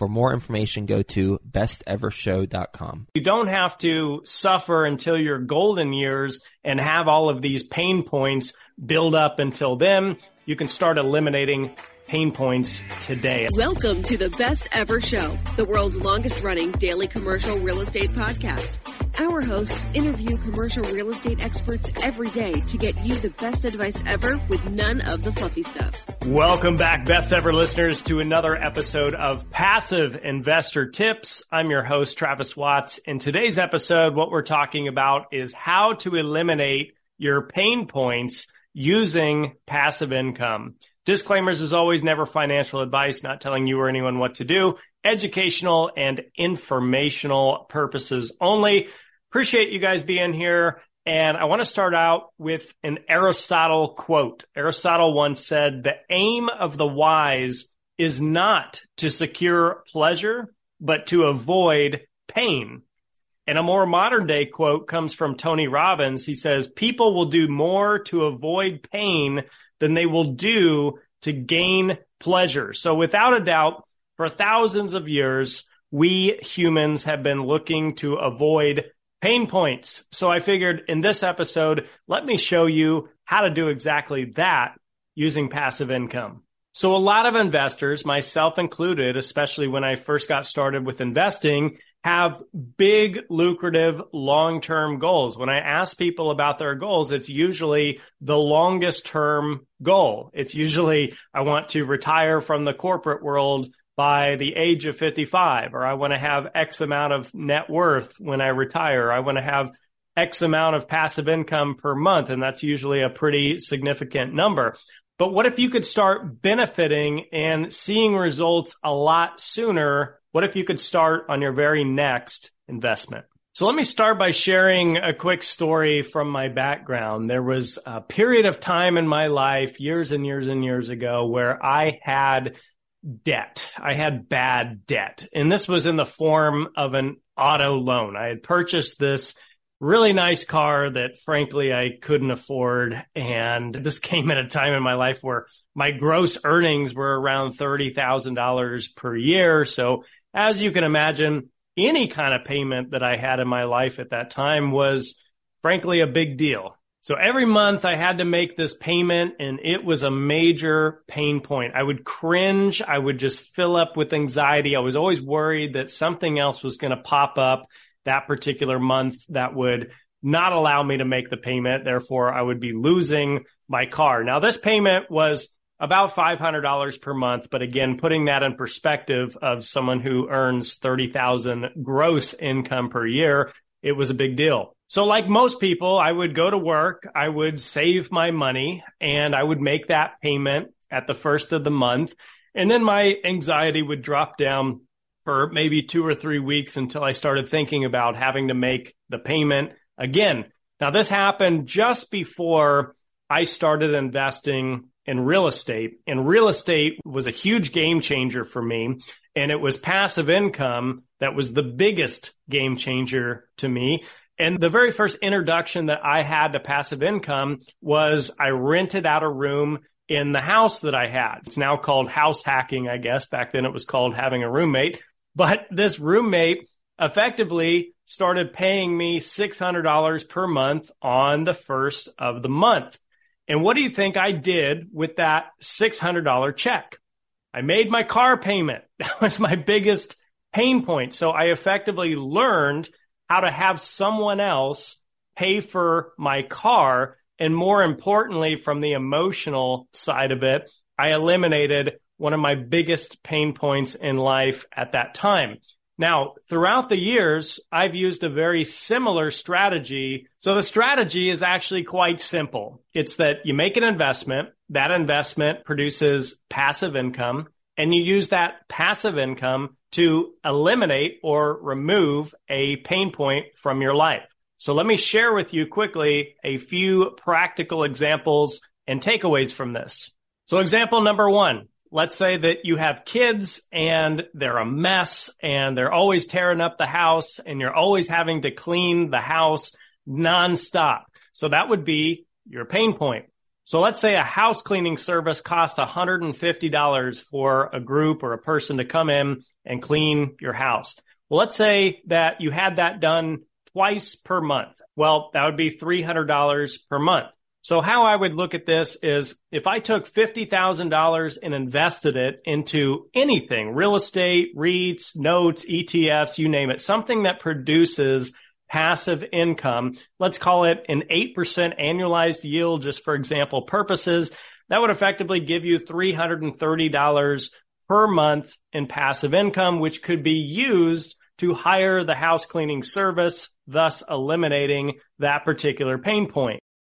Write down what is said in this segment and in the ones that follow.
For more information, go to bestevershow.com. You don't have to suffer until your golden years and have all of these pain points build up until then. You can start eliminating pain points today. Welcome to the Best Ever Show, the world's longest running daily commercial real estate podcast. Our hosts interview commercial real estate experts every day to get you the best advice ever with none of the fluffy stuff. Welcome back, best ever listeners, to another episode of Passive Investor Tips. I'm your host, Travis Watts. In today's episode, what we're talking about is how to eliminate your pain points using passive income. Disclaimers is always never financial advice, not telling you or anyone what to do, educational and informational purposes only. Appreciate you guys being here. And I want to start out with an Aristotle quote. Aristotle once said, The aim of the wise is not to secure pleasure, but to avoid pain. And a more modern day quote comes from Tony Robbins. He says, People will do more to avoid pain than they will do to gain pleasure. So without a doubt, for thousands of years, we humans have been looking to avoid pain points. So I figured in this episode, let me show you how to do exactly that using passive income. So a lot of investors, myself included, especially when I first got started with investing, have big, lucrative, long-term goals. When I ask people about their goals, it's usually the longest term goal. It's usually, I want to retire from the corporate world by the age of 55, or I want to have X amount of net worth when I retire. I want to have X amount of passive income per month. And that's usually a pretty significant number. But what if you could start benefiting and seeing results a lot sooner what if you could start on your very next investment? So let me start by sharing a quick story from my background. There was a period of time in my life, years and years and years ago, where I had debt. I had bad debt. And this was in the form of an auto loan. I had purchased this really nice car that frankly I couldn't afford. And this came at a time in my life where my gross earnings were around $30,000 per year. So as you can imagine, any kind of payment that I had in my life at that time was frankly a big deal. So every month I had to make this payment and it was a major pain point. I would cringe. I would just fill up with anxiety. I was always worried that something else was going to pop up that particular month that would not allow me to make the payment. Therefore, I would be losing my car. Now, this payment was about $500 per month. But again, putting that in perspective of someone who earns 30,000 gross income per year, it was a big deal. So like most people, I would go to work, I would save my money and I would make that payment at the first of the month. And then my anxiety would drop down for maybe two or three weeks until I started thinking about having to make the payment again. Now this happened just before I started investing in real estate. And real estate was a huge game changer for me. And it was passive income that was the biggest game changer to me. And the very first introduction that I had to passive income was I rented out a room in the house that I had. It's now called house hacking, I guess. Back then it was called having a roommate. But this roommate effectively started paying me $600 per month on the first of the month. And what do you think I did with that $600 check? I made my car payment. That was my biggest pain point. So I effectively learned how to have someone else pay for my car. And more importantly, from the emotional side of it, I eliminated one of my biggest pain points in life at that time. Now, throughout the years, I've used a very similar strategy. So the strategy is actually quite simple. It's that you make an investment, that investment produces passive income, and you use that passive income to eliminate or remove a pain point from your life. So let me share with you quickly a few practical examples and takeaways from this. So example number one, let's say that you have kids and they're a mess and they're always tearing up the house and you're always having to clean the house nonstop. So that would be your pain point. So let's say a house cleaning service costs $150 for a group or a person to come in and clean your house. Well, let's say that you had that done twice per month. Well, that would be $300 per month. So how I would look at this is if I took $50,000 and invested it into anything, real estate, REITs, notes, ETFs, you name it, something that produces passive income, let's call it an 8% annualized yield, just for example purposes, that would effectively give you $330 per month in passive income, which could be used to hire the house cleaning service, thus eliminating that particular pain point.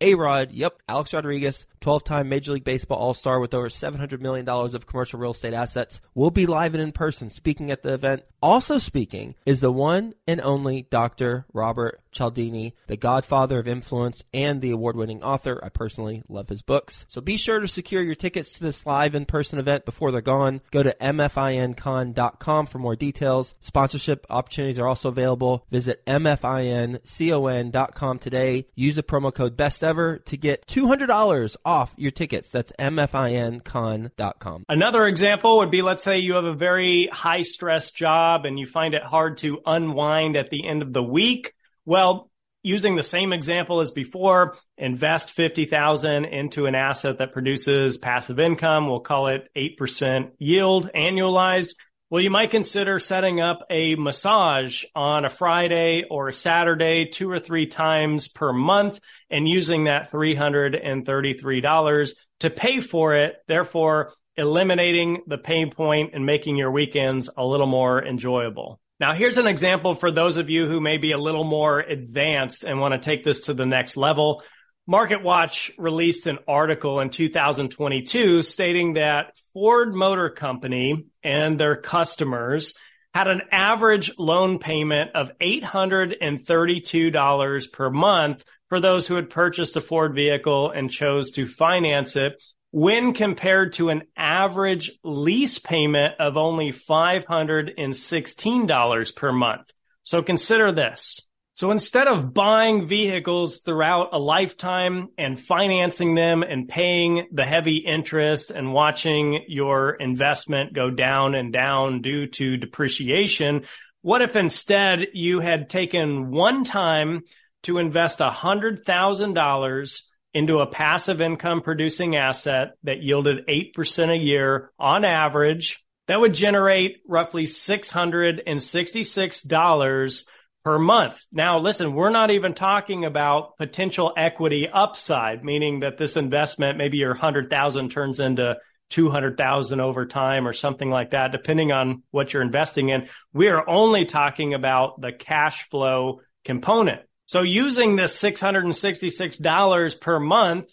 A Rod, yep, Alex Rodriguez, 12 time Major League Baseball All Star with over $700 million of commercial real estate assets, will be live and in person speaking at the event. Also speaking is the one and only Dr. Robert Cialdini, the godfather of influence and the award winning author. I personally love his books. So be sure to secure your tickets to this live in person event before they're gone. Go to mfincon.com for more details. Sponsorship opportunities are also available. Visit mfincon.com today. Use the promo code best ever to get $200 off your tickets. That's mfincon.com. Another example would be let's say you have a very high stress job and you find it hard to unwind at the end of the week well, using the same example as before, invest 50,000 into an asset that produces passive income. We'll call it 8% yield annualized. Well, you might consider setting up a massage on a Friday or a Saturday, two or three times per month and using that $333 to pay for it. Therefore, eliminating the pain point and making your weekends a little more enjoyable. Now, here's an example for those of you who may be a little more advanced and want to take this to the next level. MarketWatch released an article in 2022 stating that Ford Motor Company and their customers had an average loan payment of $832 per month for those who had purchased a Ford vehicle and chose to finance it when compared to an average lease payment of only $516 per month. So consider this. So instead of buying vehicles throughout a lifetime and financing them and paying the heavy interest and watching your investment go down and down due to depreciation, what if instead you had taken one time to invest $100,000 into a passive income producing asset that yielded 8% a year on average, that would generate roughly $666 per month. Now, listen, we're not even talking about potential equity upside, meaning that this investment, maybe your 100,000 turns into 200,000 over time or something like that, depending on what you're investing in. We are only talking about the cash flow component. So using this $666 per month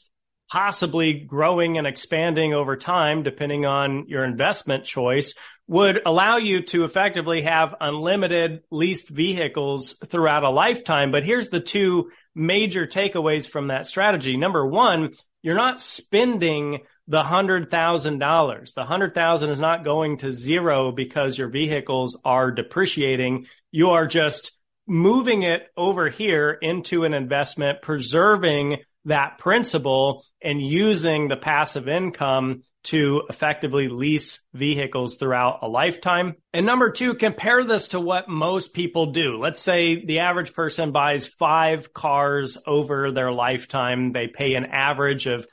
possibly growing and expanding over time, depending on your investment choice, would allow you to effectively have unlimited leased vehicles throughout a lifetime. But here's the two major takeaways from that strategy. Number one, you're not spending the hundred thousand dollars. The hundred thousand is not going to zero because your vehicles are depreciating. You are just moving it over here into an investment, preserving that principal and using the passive income to effectively lease vehicles throughout a lifetime. And number two, compare this to what most people do. Let's say the average person buys five cars over their lifetime. They pay an average of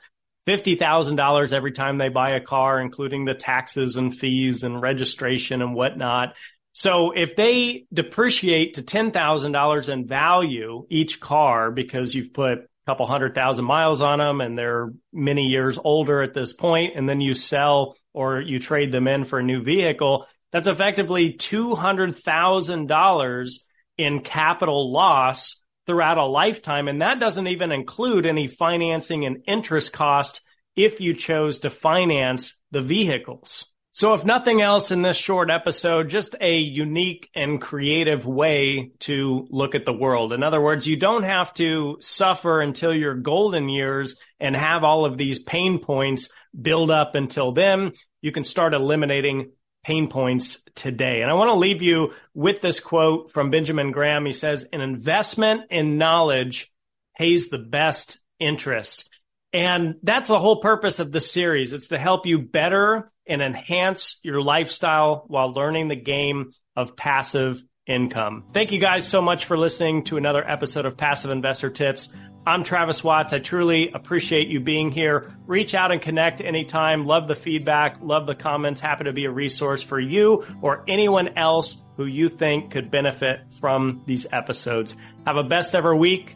$50,000 every time they buy a car, including the taxes and fees and registration and whatnot. So if they depreciate to $10,000 in value each car because you've put a couple hundred thousand miles on them and they're many years older at this point, and then you sell or you trade them in for a new vehicle, that's effectively $200,000 in capital loss throughout a lifetime. And that doesn't even include any financing and interest cost if you chose to finance the vehicles. So if nothing else in this short episode, just a unique and creative way to look at the world. In other words, you don't have to suffer until your golden years and have all of these pain points build up until then. You can start eliminating pain points today. And I want to leave you with this quote from Benjamin Graham. He says, an investment in knowledge pays the best interest. And that's the whole purpose of the series. It's to help you better and enhance your lifestyle while learning the game of passive income. Thank you guys so much for listening to another episode of Passive Investor Tips. I'm Travis Watts. I truly appreciate you being here. Reach out and connect anytime. Love the feedback, love the comments. Happy to be a resource for you or anyone else who you think could benefit from these episodes. Have a best ever week.